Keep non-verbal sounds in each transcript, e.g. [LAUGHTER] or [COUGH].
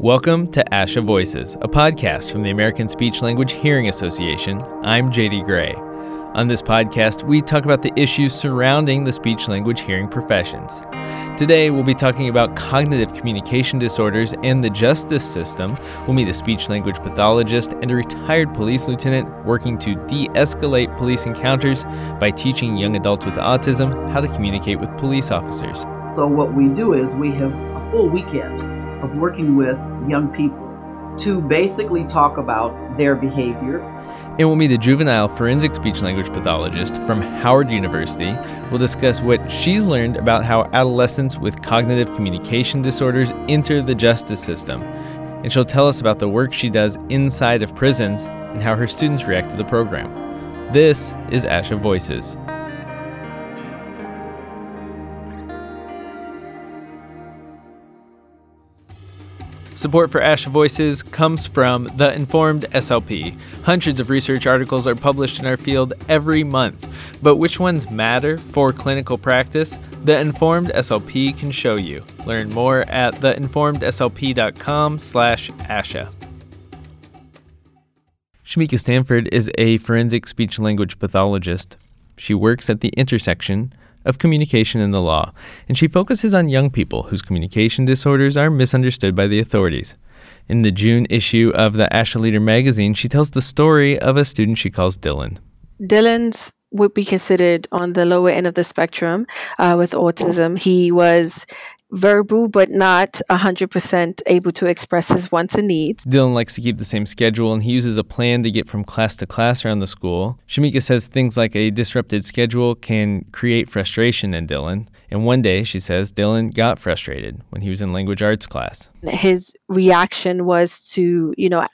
Welcome to ASHA Voices, a podcast from the American Speech Language Hearing Association. I'm JD Gray. On this podcast, we talk about the issues surrounding the speech language hearing professions. Today, we'll be talking about cognitive communication disorders and the justice system. We'll meet a speech language pathologist and a retired police lieutenant working to de escalate police encounters by teaching young adults with autism how to communicate with police officers. So, what we do is we have a full weekend of working with young people to basically talk about their behavior. And we'll meet a juvenile forensic speech language pathologist from Howard University. We'll discuss what she's learned about how adolescents with cognitive communication disorders enter the justice system. And she'll tell us about the work she does inside of prisons and how her students react to the program. This is ASHA Voices. Support for ASHA Voices comes from the Informed SLP. Hundreds of research articles are published in our field every month, but which ones matter for clinical practice? The Informed SLP can show you. Learn more at theinformedslp.com/asha. Shameka Stanford is a forensic speech language pathologist. She works at the intersection of communication in the law, and she focuses on young people whose communication disorders are misunderstood by the authorities. In the June issue of the ASHA Leader magazine, she tells the story of a student she calls Dylan. Dylan's would be considered on the lower end of the spectrum uh, with autism. He was verbal but not 100% able to express his wants and needs. Dylan likes to keep the same schedule and he uses a plan to get from class to class around the school. Shameka says things like a disrupted schedule can create frustration in Dylan. And one day, she says, Dylan got frustrated when he was in language arts class. His reaction was to, you know,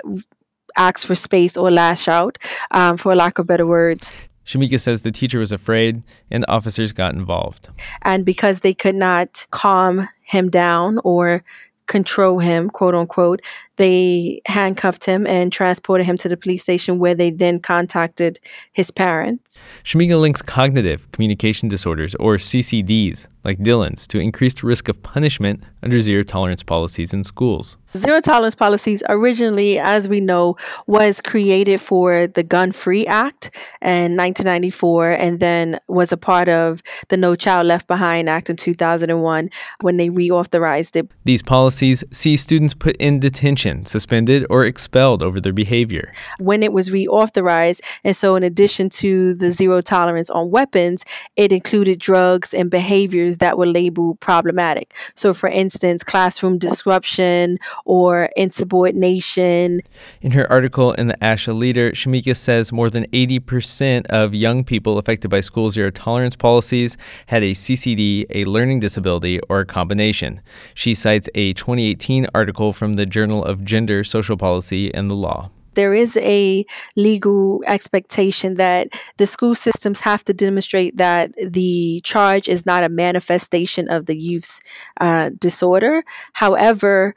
ask for space or lash out, um, for lack of better words. Shameka says the teacher was afraid and officers got involved. And because they could not calm him down or control him, quote unquote, they handcuffed him and transported him to the police station where they then contacted his parents. Shameka links cognitive communication disorders, or CCDs, like Dylan's, to increased risk of punishment under zero tolerance policies in schools. Zero tolerance policies originally, as we know, was created for the Gun Free Act in 1994 and then was a part of the No Child Left Behind Act in 2001 when they reauthorized it. These policies see students put in detention, suspended, or expelled over their behavior. When it was reauthorized, and so in addition to the zero tolerance on weapons, it included drugs and behaviors that were labeled problematic. So, for instance, classroom disruption or insubordination. In her article in the ASHA Leader, Shameka says more than 80% of young people affected by school zero tolerance policies had a CCD, a learning disability, or a combination. She cites a 2018 article from the Journal of Gender, Social Policy, and the Law there is a legal expectation that the school systems have to demonstrate that the charge is not a manifestation of the youth's uh, disorder. However,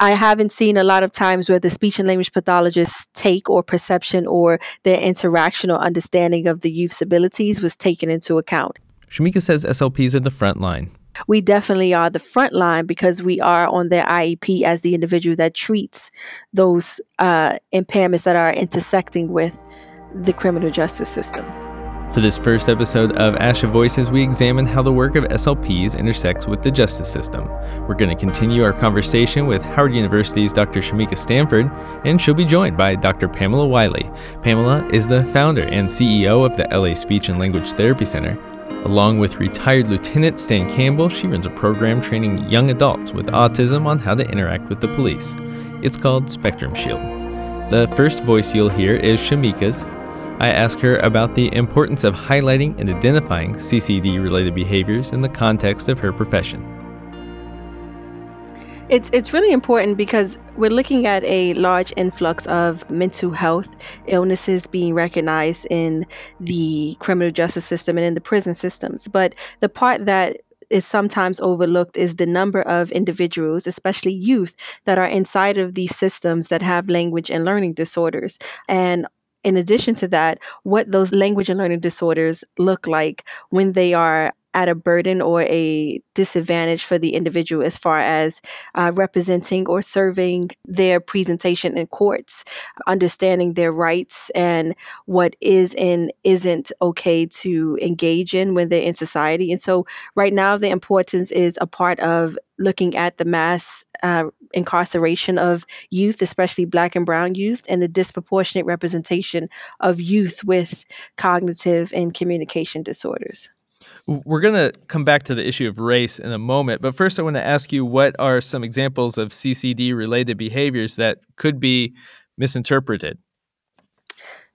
I haven't seen a lot of times where the speech and language pathologists take or perception or their interaction or understanding of the youth's abilities was taken into account. Shameka says SLPs are the front line we definitely are the front line because we are on their IEP as the individual that treats those uh, impairments that are intersecting with the criminal justice system. For this first episode of ASHA Voices, we examine how the work of SLPs intersects with the justice system. We're going to continue our conversation with Howard University's Dr. Shameka Stanford, and she'll be joined by Dr. Pamela Wiley. Pamela is the founder and CEO of the LA Speech and Language Therapy Center, Along with retired Lieutenant Stan Campbell, she runs a program training young adults with autism on how to interact with the police. It's called Spectrum Shield. The first voice you'll hear is Shameka's. I ask her about the importance of highlighting and identifying CCD related behaviors in the context of her profession. It's it's really important because we're looking at a large influx of mental health illnesses being recognized in the criminal justice system and in the prison systems. But the part that is sometimes overlooked is the number of individuals, especially youth, that are inside of these systems that have language and learning disorders. And in addition to that, what those language and learning disorders look like when they are at a burden or a disadvantage for the individual as far as uh, representing or serving their presentation in courts, understanding their rights and what is and isn't okay to engage in when they're in society. And so, right now, the importance is a part of looking at the mass uh, incarceration of youth, especially Black and Brown youth, and the disproportionate representation of youth with cognitive and communication disorders. We're going to come back to the issue of race in a moment, but first I want to ask you what are some examples of CCD related behaviors that could be misinterpreted?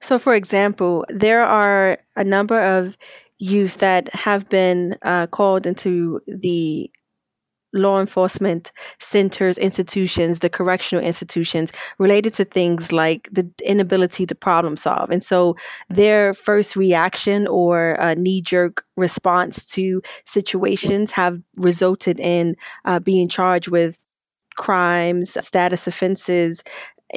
So, for example, there are a number of youth that have been uh, called into the law enforcement centers, institutions, the correctional institutions related to things like the inability to problem solve. And so their first reaction or knee jerk response to situations have resulted in uh, being charged with crimes, status offenses,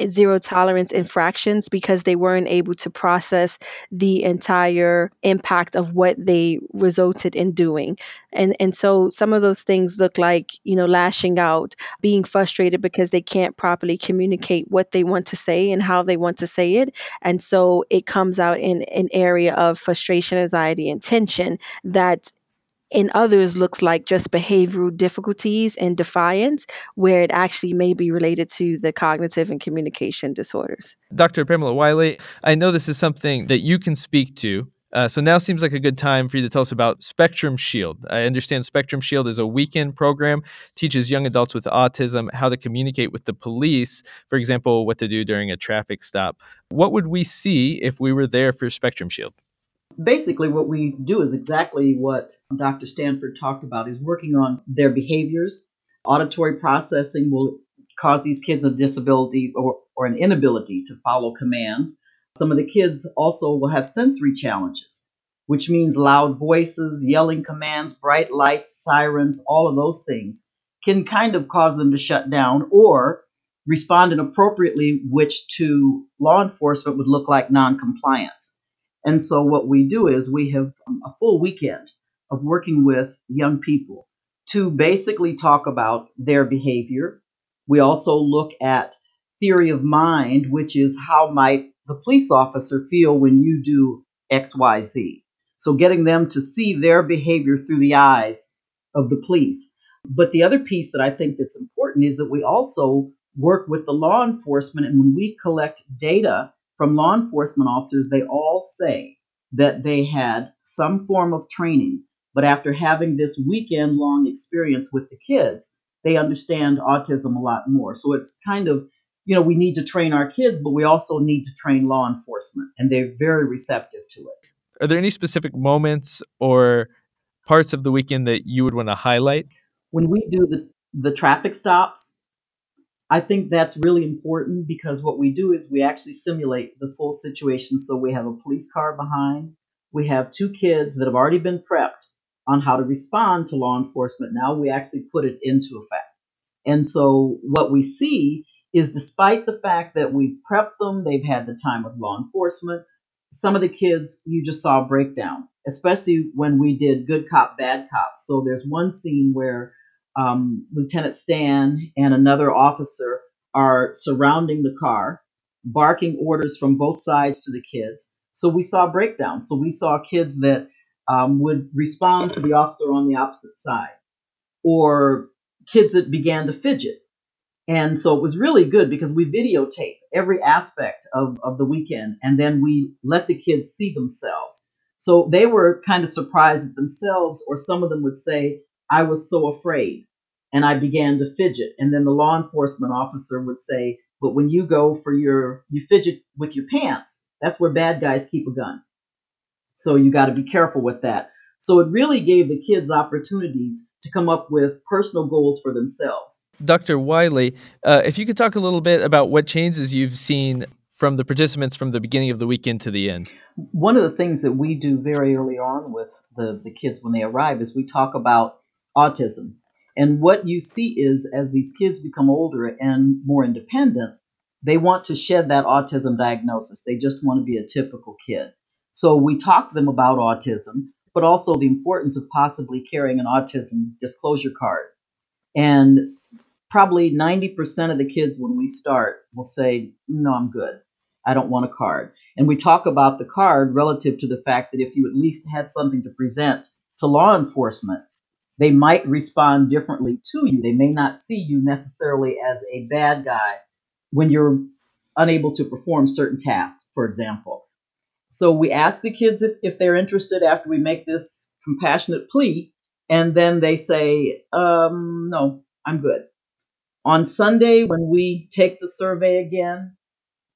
zero tolerance infractions because they weren't able to process the entire impact of what they resulted in doing. And and so some of those things look like, you know, lashing out, being frustrated because they can't properly communicate what they want to say and how they want to say it. And so it comes out in an area of frustration, anxiety, and tension that in others looks like just behavioral difficulties and defiance, where it actually may be related to the cognitive and communication disorders. Dr. Pamela Wiley, I know this is something that you can speak to. Uh, so now seems like a good time for you to tell us about Spectrum Shield. I understand Spectrum Shield is a weekend program, teaches young adults with autism how to communicate with the police, for example, what to do during a traffic stop. What would we see if we were there for Spectrum Shield? Basically what we do is exactly what Dr. Stanford talked about is working on their behaviors. Auditory processing will cause these kids a disability or, or an inability to follow commands. Some of the kids also will have sensory challenges, which means loud voices, yelling commands, bright lights, sirens, all of those things can kind of cause them to shut down or respond inappropriately, which to law enforcement would look like noncompliance. And so what we do is we have um, a full weekend of working with young people to basically talk about their behavior. We also look at theory of mind, which is how might the police officer feel when you do XYZ. So getting them to see their behavior through the eyes of the police. But the other piece that I think that's important is that we also work with the law enforcement and when we collect data from law enforcement officers, they all say that they had some form of training, but after having this weekend long experience with the kids, they understand autism a lot more. So it's kind of, you know, we need to train our kids, but we also need to train law enforcement, and they're very receptive to it. Are there any specific moments or parts of the weekend that you would want to highlight? When we do the, the traffic stops, I think that's really important because what we do is we actually simulate the full situation. So we have a police car behind, we have two kids that have already been prepped on how to respond to law enforcement. Now we actually put it into effect. And so what we see is despite the fact that we prepped them, they've had the time with law enforcement, some of the kids you just saw breakdown, especially when we did good cop, bad cop. So there's one scene where um, Lieutenant Stan and another officer are surrounding the car, barking orders from both sides to the kids. So we saw breakdowns. So we saw kids that um, would respond to the officer on the opposite side, or kids that began to fidget. And so it was really good because we videotape every aspect of, of the weekend and then we let the kids see themselves. So they were kind of surprised at themselves, or some of them would say, I was so afraid and I began to fidget. And then the law enforcement officer would say, But when you go for your, you fidget with your pants, that's where bad guys keep a gun. So you got to be careful with that. So it really gave the kids opportunities to come up with personal goals for themselves. Dr. Wiley, uh, if you could talk a little bit about what changes you've seen from the participants from the beginning of the weekend to the end. One of the things that we do very early on with the, the kids when they arrive is we talk about autism and what you see is as these kids become older and more independent, they want to shed that autism diagnosis. They just want to be a typical kid. So we talk to them about autism, but also the importance of possibly carrying an autism disclosure card. And probably 90% of the kids when we start will say, No, I'm good. I don't want a card. And we talk about the card relative to the fact that if you at least had something to present to law enforcement, they might respond differently to you. They may not see you necessarily as a bad guy when you're unable to perform certain tasks, for example. So we ask the kids if, if they're interested after we make this compassionate plea, and then they say, um, no, I'm good. On Sunday, when we take the survey again,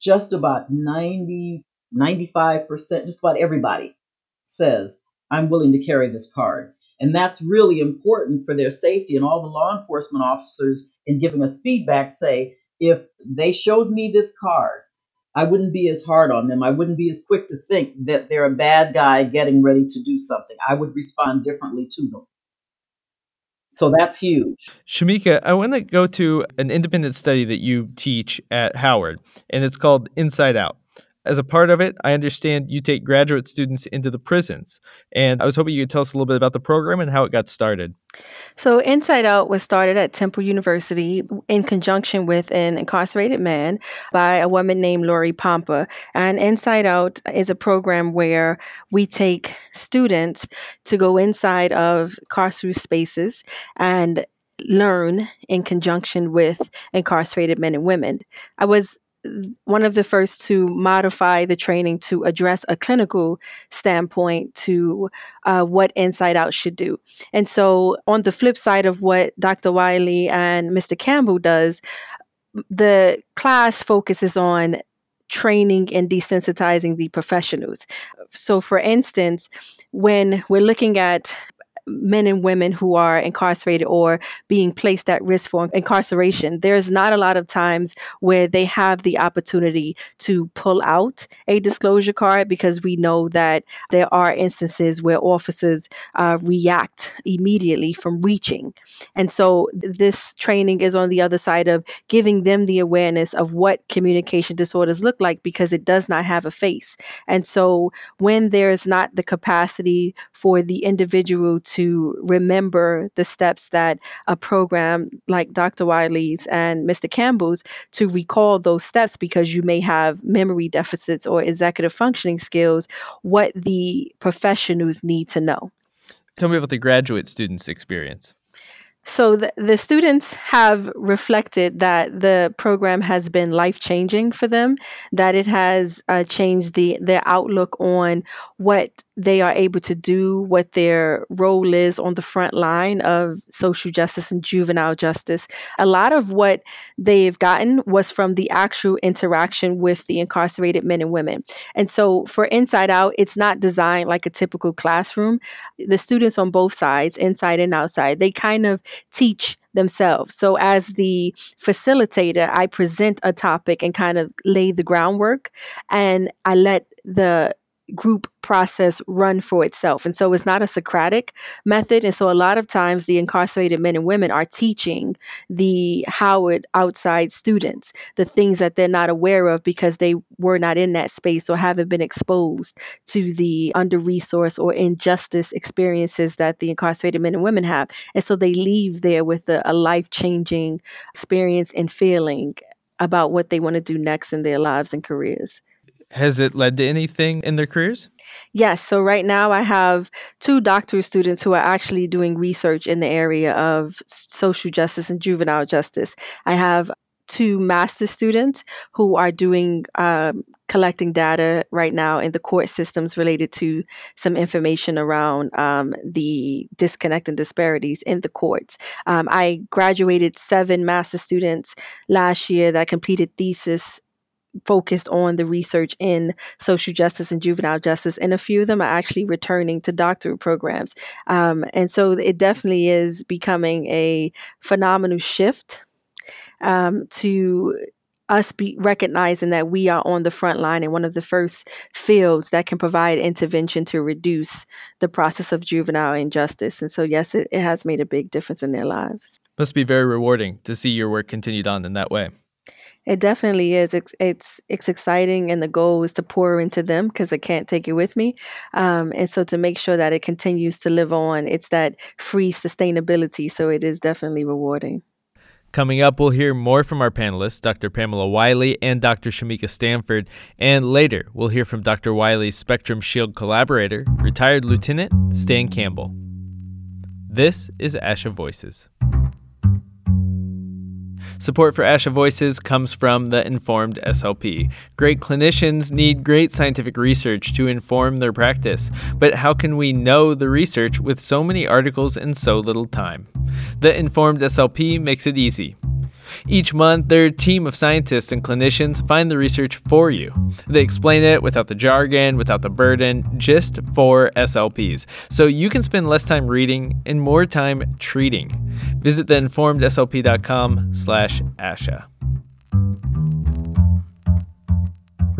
just about 90, 95%, just about everybody says, I'm willing to carry this card. And that's really important for their safety. And all the law enforcement officers, in giving us feedback, say, if they showed me this card, I wouldn't be as hard on them. I wouldn't be as quick to think that they're a bad guy getting ready to do something. I would respond differently to them. So that's huge. Shameka, I want to go to an independent study that you teach at Howard, and it's called Inside Out. As a part of it, I understand you take graduate students into the prisons. And I was hoping you could tell us a little bit about the program and how it got started. So, Inside Out was started at Temple University in conjunction with an incarcerated man by a woman named Lori Pompa. And Inside Out is a program where we take students to go inside of carceral spaces and learn in conjunction with incarcerated men and women. I was one of the first to modify the training to address a clinical standpoint to uh, what Inside Out should do. And so, on the flip side of what Dr. Wiley and Mr. Campbell does, the class focuses on training and desensitizing the professionals. So, for instance, when we're looking at men and women who are incarcerated or being placed at risk for incarceration, there's not a lot of times where they have the opportunity to pull out a disclosure card because we know that there are instances where officers uh, react immediately from reaching. And so this training is on the other side of giving them the awareness of what communication disorders look like because it does not have a face. And so when there's not the capacity for the individual to remember the steps that a program like Dr. Wiley's and Mr. Campbell's to recall those steps because you may have memory deficits or executive functioning skills, what the professionals need to know. Tell me about the graduate students' experience. So the, the students have reflected that the program has been life changing for them, that it has uh, changed the their outlook on what they are able to do, what their role is on the front line of social justice and juvenile justice. A lot of what they've gotten was from the actual interaction with the incarcerated men and women. And so for Inside Out, it's not designed like a typical classroom. The students on both sides, inside and outside, they kind of teach themselves. So, as the facilitator, I present a topic and kind of lay the groundwork, and I let the group process run for itself. And so it's not a Socratic method. And so a lot of times the incarcerated men and women are teaching the Howard outside students the things that they're not aware of because they were not in that space or haven't been exposed to the under resourced or injustice experiences that the incarcerated men and women have. And so they leave there with a, a life changing experience and feeling about what they want to do next in their lives and careers. Has it led to anything in their careers? Yes. So right now I have two doctoral students who are actually doing research in the area of social justice and juvenile justice. I have two master students who are doing um, collecting data right now in the court systems related to some information around um, the disconnect and disparities in the courts. Um, I graduated seven master students last year that completed thesis focused on the research in social justice and juvenile justice, and a few of them are actually returning to doctorate programs. Um, and so it definitely is becoming a phenomenal shift um, to us be recognizing that we are on the front line in one of the first fields that can provide intervention to reduce the process of juvenile injustice. And so, yes, it, it has made a big difference in their lives. Must be very rewarding to see your work continued on in that way. It definitely is. It's it's it's exciting, and the goal is to pour into them because I can't take it with me. Um, and so to make sure that it continues to live on, it's that free sustainability. So it is definitely rewarding. Coming up, we'll hear more from our panelists, Dr. Pamela Wiley and Dr. Shameka Stanford. And later, we'll hear from Dr. Wiley's Spectrum Shield collaborator, retired Lieutenant Stan Campbell. This is ASHA Voices. Support for ASHA Voices comes from the Informed SLP. Great clinicians need great scientific research to inform their practice, but how can we know the research with so many articles and so little time? The Informed SLP makes it easy. Each month, their team of scientists and clinicians find the research for you. They explain it without the jargon, without the burden, just for SLPs. So you can spend less time reading and more time treating. Visit theinformedslp.com slash ASHA.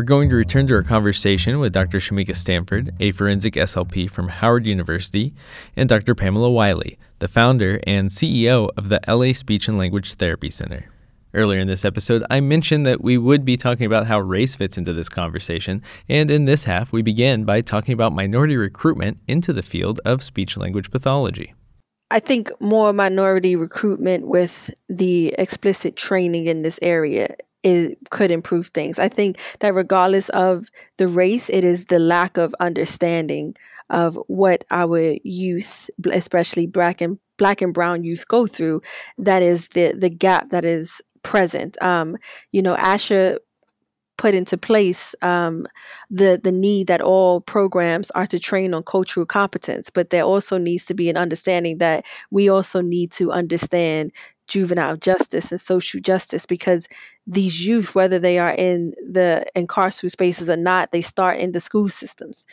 We're going to return to our conversation with Dr. Shameka Stanford, a forensic SLP from Howard University, and Dr. Pamela Wiley, the founder and CEO of the LA Speech and Language Therapy Center. Earlier in this episode, I mentioned that we would be talking about how race fits into this conversation, and in this half, we begin by talking about minority recruitment into the field of speech language pathology. I think more minority recruitment with the explicit training in this area it could improve things. I think that regardless of the race, it is the lack of understanding of what our youth, especially black and black and brown youth, go through. That is the the gap that is present. Um, you know, ASHA put into place um, the the need that all programs are to train on cultural competence, but there also needs to be an understanding that we also need to understand juvenile justice and social justice because these youth, whether they are in the incarcerated spaces or not, they start in the school systems,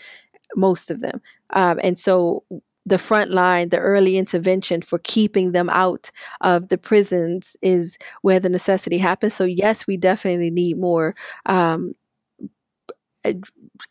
most of them. Um, and so the front line, the early intervention for keeping them out of the prisons is where the necessity happens. So, yes, we definitely need more um,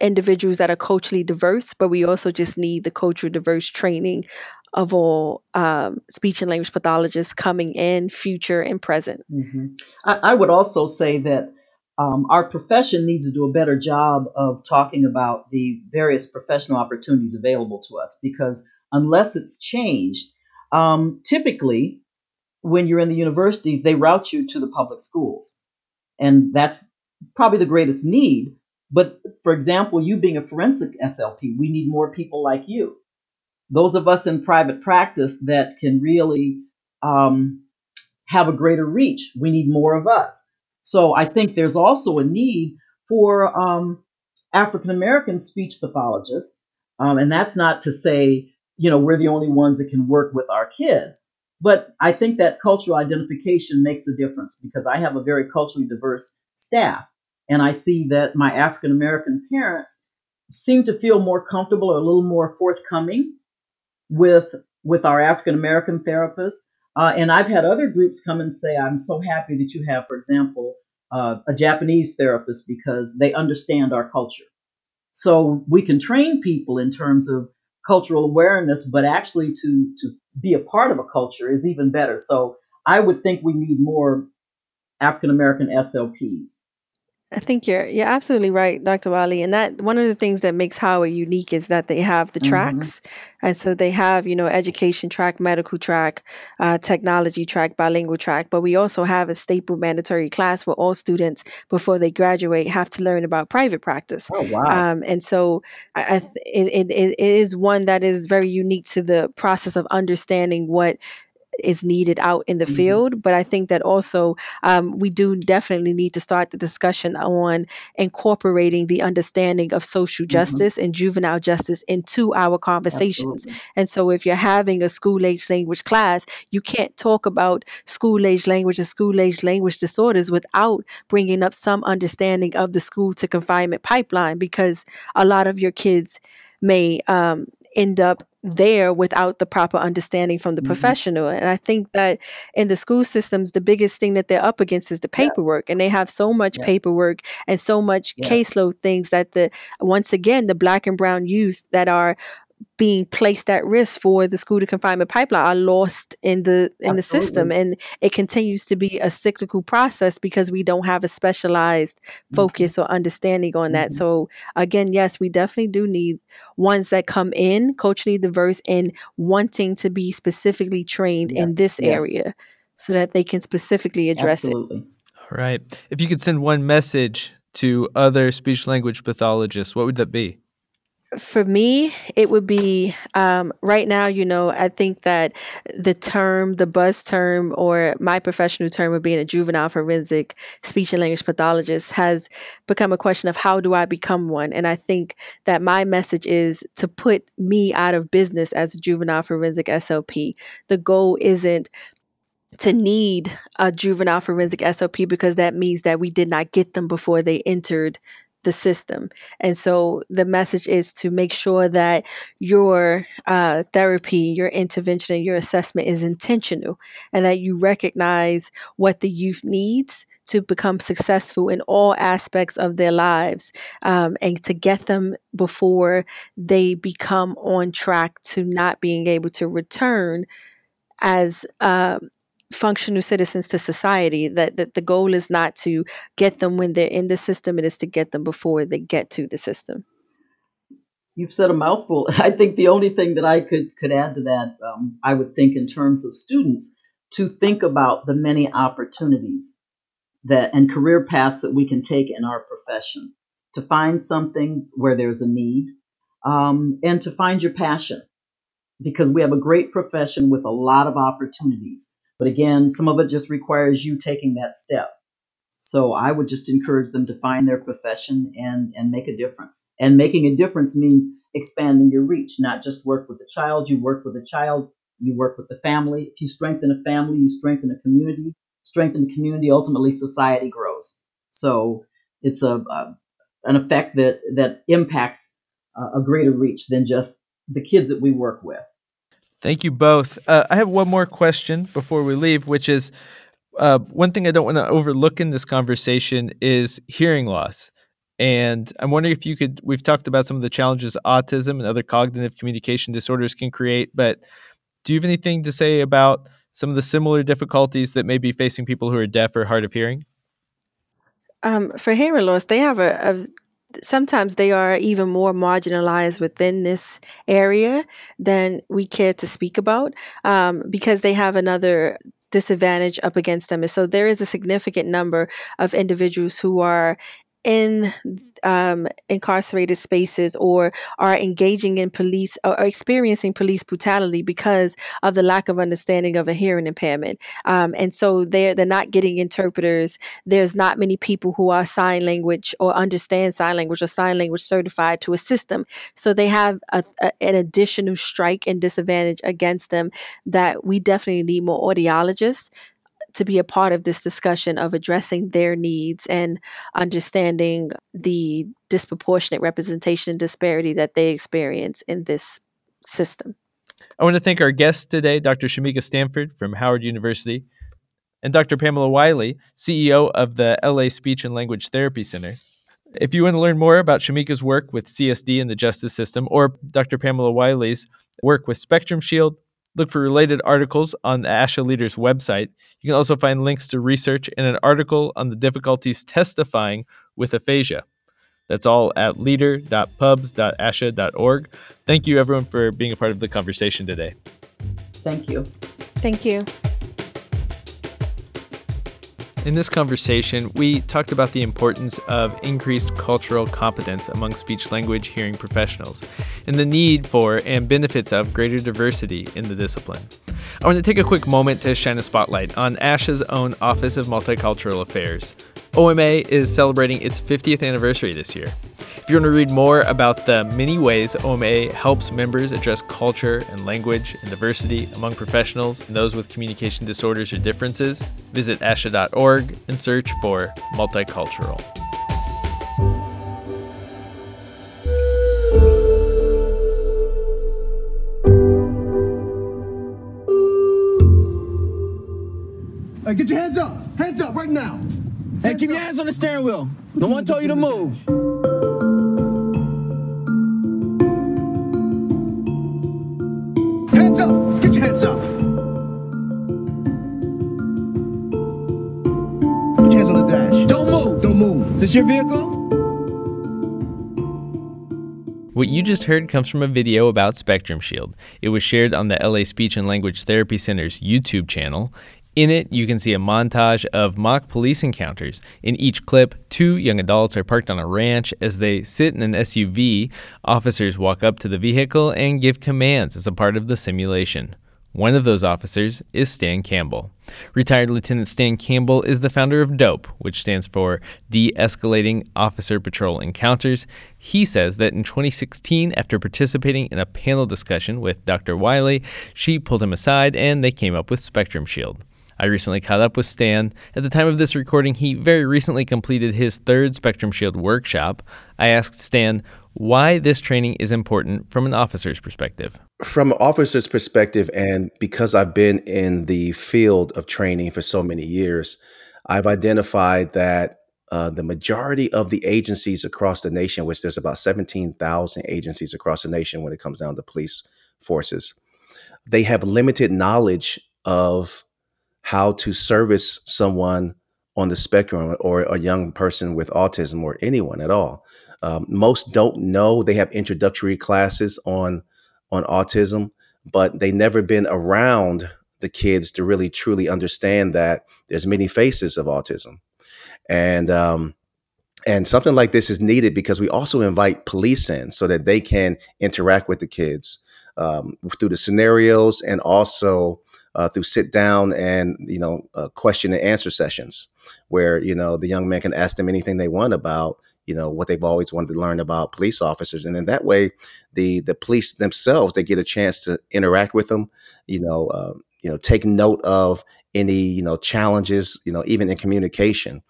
individuals that are culturally diverse, but we also just need the cultural diverse training of all um, speech and language pathologists coming in, future and present. Mm-hmm. I, I, would also say that um, our profession needs to do a better job of talking about the various professional opportunities available to us because unless it's changed, um, typically when you're in the universities, they route you to the public schools. And that's probably the greatest need. But for example, you being a forensic SLP, we need more people like you those of us in private practice that can really um, have a greater reach. We need more of us. So I think there's also a need for um, African American speech pathologists. Um, and that's not to say, you know, we're the only ones that can work with our kids. But I think that cultural identification makes a difference because I have a very culturally diverse staff. And I see that my African American parents seem to feel more comfortable or a little more forthcoming with with our African American therapists. Uh, and I've had other groups come and say, I'm so happy that you have, for example, uh, a Japanese therapist because they understand our culture. So we can train people in terms of cultural awareness, but actually to to be a part of a culture is even better. So I would think we need more African American SLPs. I think you're you're absolutely right, Dr. Wiley. And that one of the things that makes Howard unique is that they have the mm-hmm. tracks, and so they have you know education track, medical track, uh, technology track, bilingual track. But we also have a staple mandatory class where all students before they graduate have to learn about private practice. Oh wow! Um, and so I, I th- it, it, it is one that is very unique to the process of understanding what is needed out in the mm-hmm. field. But I think that also um, we do definitely need to start the discussion on incorporating the understanding of social mm-hmm. justice and juvenile justice into our conversations. Absolutely. And so if you're having a school age language class, you can't talk about school age language and school age language disorders without bringing up some understanding of the school to confinement pipeline because a lot of your kids may um, end up there without the proper understanding from the mm-hmm. professional. And I think that in the school systems, the biggest thing that they're up against is the paperwork. Yes. And they have so much yes. paperwork and so much yes. caseload things that the once again the black and brown youth that are being placed at risk for the school to confinement pipeline are lost in the in Absolutely. the system and it continues to be a cyclical process because we don't have a specialized mm-hmm. focus mm-hmm. or understanding on that mm-hmm. so again yes we definitely do need ones that come in culturally diverse and wanting to be specifically trained yes. in this yes. area so that they can specifically address Absolutely. it all right if you could send one message to other speech language pathologists what would that be for me, it would be um, right now, you know, I think that the term, the buzz term, or my professional term of being a juvenile forensic speech and language pathologist has become a question of how do I become one? And I think that my message is to put me out of business as a juvenile forensic SLP. The goal isn't to need a juvenile forensic SLP because that means that we did not get them before they entered the system. And so the message is to make sure that your uh, therapy, your intervention, and your assessment is intentional and that you recognize what the youth needs to become successful in all aspects of their lives um, and to get them before they become on track to not being able to return as um, functional citizens to society that, that the goal is not to get them when they're in the system it is to get them before they get to the system. You've said a mouthful. [LAUGHS] I think the only thing that i could could add to that um, i would think in terms of students to think about the many opportunities that and career paths that we can take in our profession. To find something where there's a need um, and to find your passion. Because we have a great profession with a lot of opportunities but again, some of it just requires you taking that step. So I would just encourage them to find their profession and and make a difference. And making a difference means expanding your reach, not just work with the child. You work with a child, you work with the family. If you strengthen a family, you strengthen a community. Strengthen the community, ultimately society grows. So it's a, a an effect that that impacts a greater reach than just the kids that we work with. Thank you both. Uh, I have one more question before we leave, which is uh, one thing I don't want to overlook in this conversation is hearing loss. And I'm wondering if you could, we've talked about some of the challenges autism and other cognitive communication disorders can create, but do you have anything to say about some of the similar difficulties that may be facing people who are deaf or hard of hearing? Um, for hearing loss, they have a, a sometimes they are even more marginalized within this area than we care to speak about um, because they have another disadvantage up against them. And so there is a significant number of individuals who are in um, incarcerated spaces or are engaging in police or experiencing police brutality because of the lack of understanding of a hearing impairment. Um, and so they're they're not getting interpreters. There's not many people who are sign language or understand sign language or sign language certified to assist them. So they have a, a, an additional strike and disadvantage against them that we definitely need more audiologists to be a part of this discussion of addressing their needs and understanding the disproportionate representation and disparity that they experience in this system. I want to thank our guests today, Dr. Shameka Stanford from Howard University and Dr. Pamela Wiley, CEO of the LA Speech and Language Therapy Center. If you want to learn more about Shameka's work with CSD and the justice system or Dr. Pamela Wiley's work with Spectrum Shield, Look for related articles on the ASHA Leaders website. You can also find links to research and an article on the difficulties testifying with aphasia. That's all at leader.pubs.asha.org. Thank you, everyone, for being a part of the conversation today. Thank you. Thank you. In this conversation, we talked about the importance of increased cultural competence among speech language hearing professionals and the need for and benefits of greater diversity in the discipline. I want to take a quick moment to shine a spotlight on ASHA's own Office of Multicultural Affairs. OMA is celebrating its 50th anniversary this year. If you want to read more about the many ways OMA helps members address culture and language and diversity among professionals and those with communication disorders or differences, visit asha.org and search for multicultural. Hey, get your hands up! Hands up right now! Hands hey, keep up. your hands on the steering wheel. No one told you to move. This your vehicle? What you just heard comes from a video about Spectrum Shield. It was shared on the LA Speech and Language Therapy Center's YouTube channel. In it, you can see a montage of mock police encounters. In each clip, two young adults are parked on a ranch. As they sit in an SUV, officers walk up to the vehicle and give commands as a part of the simulation. One of those officers is Stan Campbell. Retired Lieutenant Stan Campbell is the founder of DOPE, which stands for De Escalating Officer Patrol Encounters. He says that in 2016, after participating in a panel discussion with Dr. Wiley, she pulled him aside and they came up with Spectrum Shield. I recently caught up with Stan. At the time of this recording, he very recently completed his third Spectrum Shield workshop. I asked Stan why this training is important from an officer's perspective. From an officer's perspective, and because I've been in the field of training for so many years, I've identified that uh, the majority of the agencies across the nation, which there's about 17,000 agencies across the nation when it comes down to police forces, they have limited knowledge of how to service someone on the spectrum or a young person with autism or anyone at all. Um, most don't know they have introductory classes on on autism, but they never been around the kids to really truly understand that there's many faces of autism, and um, and something like this is needed because we also invite police in so that they can interact with the kids um, through the scenarios and also uh, through sit down and you know uh, question and answer sessions where you know the young man can ask them anything they want about you know what they've always wanted to learn about police officers. And in that way the the police themselves they get a chance to interact with them you know uh, you know take note of any you know challenges you know even in communication.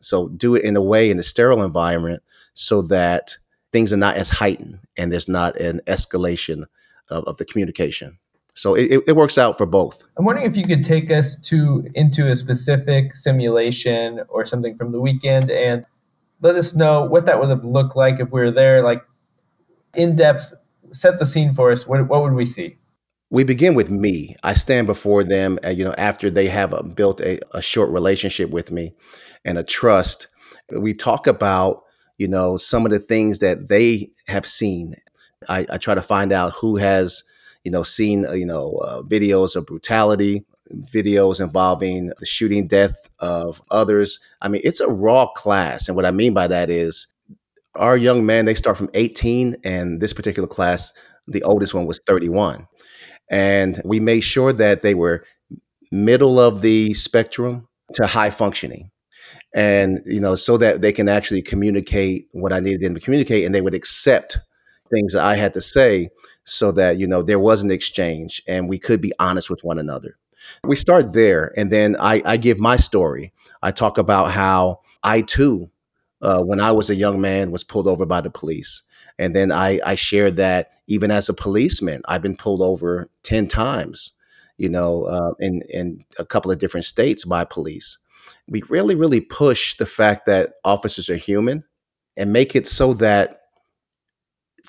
So do it in a way in a sterile environment so that things are not as heightened and there's not an escalation of, of the communication. So it, it works out for both. I'm wondering if you could take us to into a specific simulation or something from the weekend and let us know what that would have looked like if we were there, like in depth. Set the scene for us. What, what would we see? We begin with me. I stand before them, uh, you know, after they have a, built a, a short relationship with me and a trust. We talk about, you know, some of the things that they have seen. I, I try to find out who has, you know, seen, uh, you know, uh, videos of brutality, videos involving the shooting death of others. I mean, it's a raw class. And what I mean by that is our young men, they start from 18, and this particular class, the oldest one was 31. And we made sure that they were middle of the spectrum to high functioning. And, you know, so that they can actually communicate what I needed them to communicate and they would accept things that I had to say so that, you know, there was an exchange and we could be honest with one another. We start there, and then I, I give my story. I talk about how I too, uh, when I was a young man, was pulled over by the police. And then I, I share that even as a policeman, I've been pulled over 10 times, you know, uh, in, in a couple of different states by police. We really, really push the fact that officers are human and make it so that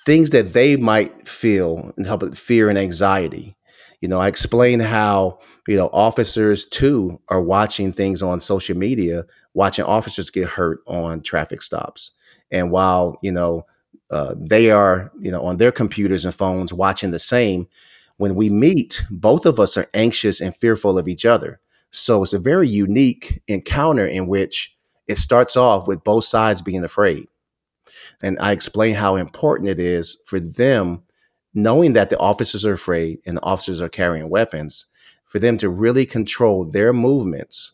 things that they might feel terms of fear and anxiety you know, I explain how, you know, officers too are watching things on social media, watching officers get hurt on traffic stops. And while, you know, uh, they are, you know, on their computers and phones watching the same, when we meet, both of us are anxious and fearful of each other. So it's a very unique encounter in which it starts off with both sides being afraid. And I explain how important it is for them knowing that the officers are afraid and the officers are carrying weapons, for them to really control their movements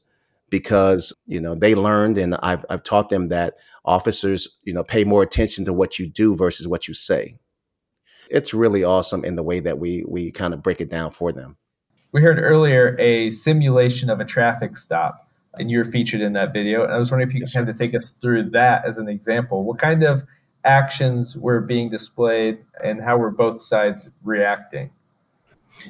because you know they learned and I've, I've taught them that officers you know pay more attention to what you do versus what you say. It's really awesome in the way that we we kind of break it down for them. We heard earlier a simulation of a traffic stop and you're featured in that video and i was wondering if you could kind of take us through that as an example. What kind of actions were being displayed and how were both sides reacting?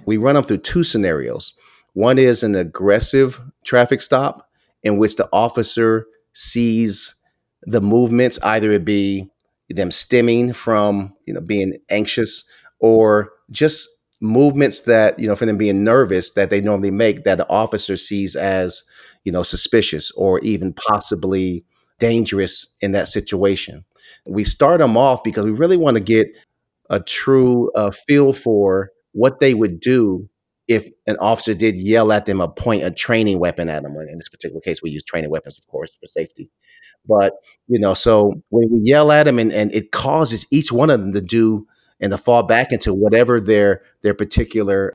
We run them through two scenarios. One is an aggressive traffic stop in which the officer sees the movements, either it be them stemming from you know being anxious or just movements that you know for them being nervous that they normally make that the officer sees as you know suspicious or even possibly dangerous in that situation we start them off because we really want to get a true uh, feel for what they would do if an officer did yell at them or point a training weapon at them. In this particular case, we use training weapons, of course, for safety. But you know, so when we yell at them, and, and it causes each one of them to do and to fall back into whatever their their particular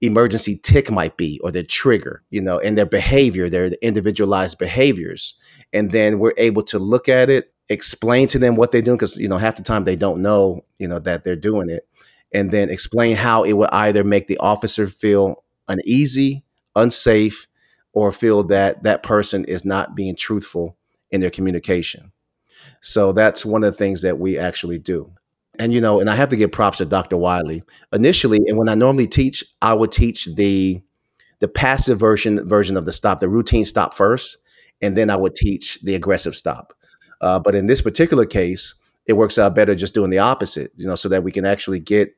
emergency tic might be or their trigger, you know, and their behavior, their individualized behaviors. And then we're able to look at it, explain to them what they're doing, because you know, half the time they don't know, you know, that they're doing it and then explain how it would either make the officer feel uneasy, unsafe, or feel that that person is not being truthful in their communication. So that's one of the things that we actually do. And you know, and I have to give props to Dr. Wiley. Initially, and when I normally teach, I would teach the the passive version version of the stop, the routine stop first, and then I would teach the aggressive stop. Uh, but in this particular case, it works out better just doing the opposite, you know, so that we can actually get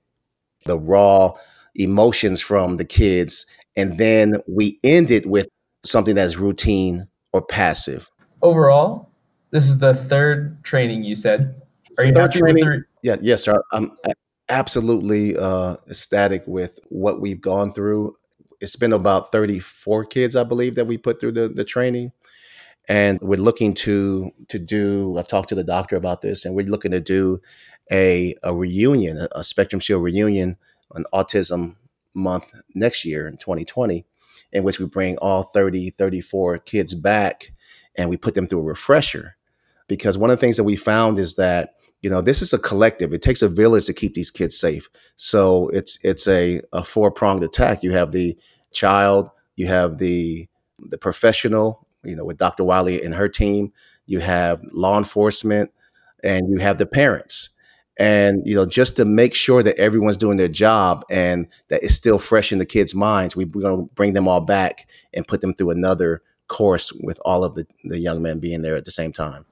the raw emotions from the kids. And then we end it with something that's routine or passive. Overall, this is the third training you said. Are you happy training, with the- Yeah, yes, sir. I'm absolutely uh, ecstatic with what we've gone through. It's been about 34 kids, I believe, that we put through the, the training and we're looking to to do i've talked to the doctor about this and we're looking to do a, a reunion a spectrum shield reunion on autism month next year in 2020 in which we bring all 30 34 kids back and we put them through a refresher because one of the things that we found is that you know this is a collective it takes a village to keep these kids safe so it's it's a, a four-pronged attack you have the child you have the the professional you know, with Dr. Wiley and her team, you have law enforcement and you have the parents. And, you know, just to make sure that everyone's doing their job and that it's still fresh in the kids' minds, we're going to bring them all back and put them through another course with all of the, the young men being there at the same time.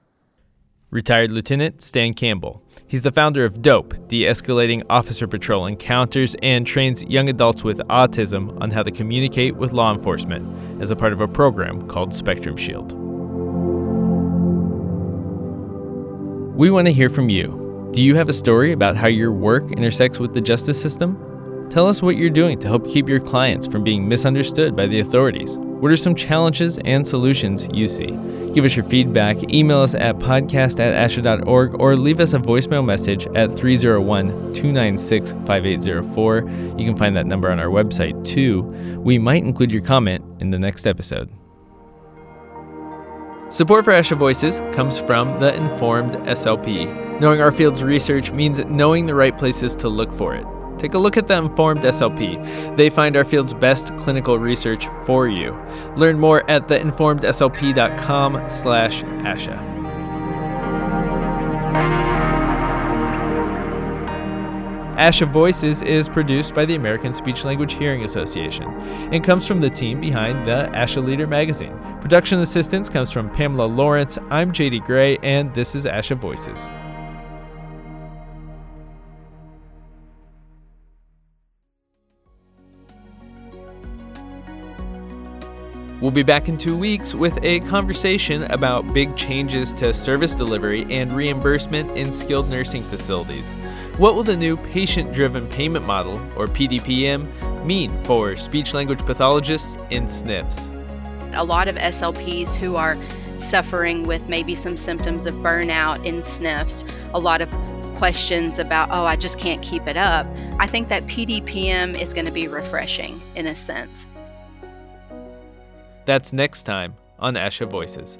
Retired Lieutenant Stan Campbell. He's the founder of DOPE, De Escalating Officer Patrol Encounters, and trains young adults with autism on how to communicate with law enforcement as a part of a program called Spectrum Shield. We want to hear from you. Do you have a story about how your work intersects with the justice system? Tell us what you're doing to help keep your clients from being misunderstood by the authorities. What are some challenges and solutions you see? Give us your feedback, email us at podcast at asha.org, or leave us a voicemail message at 301 296 5804. You can find that number on our website too. We might include your comment in the next episode. Support for ASHA Voices comes from the Informed SLP. Knowing our field's research means knowing the right places to look for it. Take a look at the Informed SLP. They find our field's best clinical research for you. Learn more at theinformedslp.com slash ASHA. ASHA Voices is produced by the American Speech Language Hearing Association and comes from the team behind the ASHA Leader magazine. Production assistance comes from Pamela Lawrence. I'm JD Gray, and this is ASHA Voices. We'll be back in two weeks with a conversation about big changes to service delivery and reimbursement in skilled nursing facilities. What will the new patient driven payment model, or PDPM, mean for speech language pathologists in SNFs? A lot of SLPs who are suffering with maybe some symptoms of burnout in SNFs, a lot of questions about, oh, I just can't keep it up. I think that PDPM is going to be refreshing in a sense. That's next time on ASHA Voices.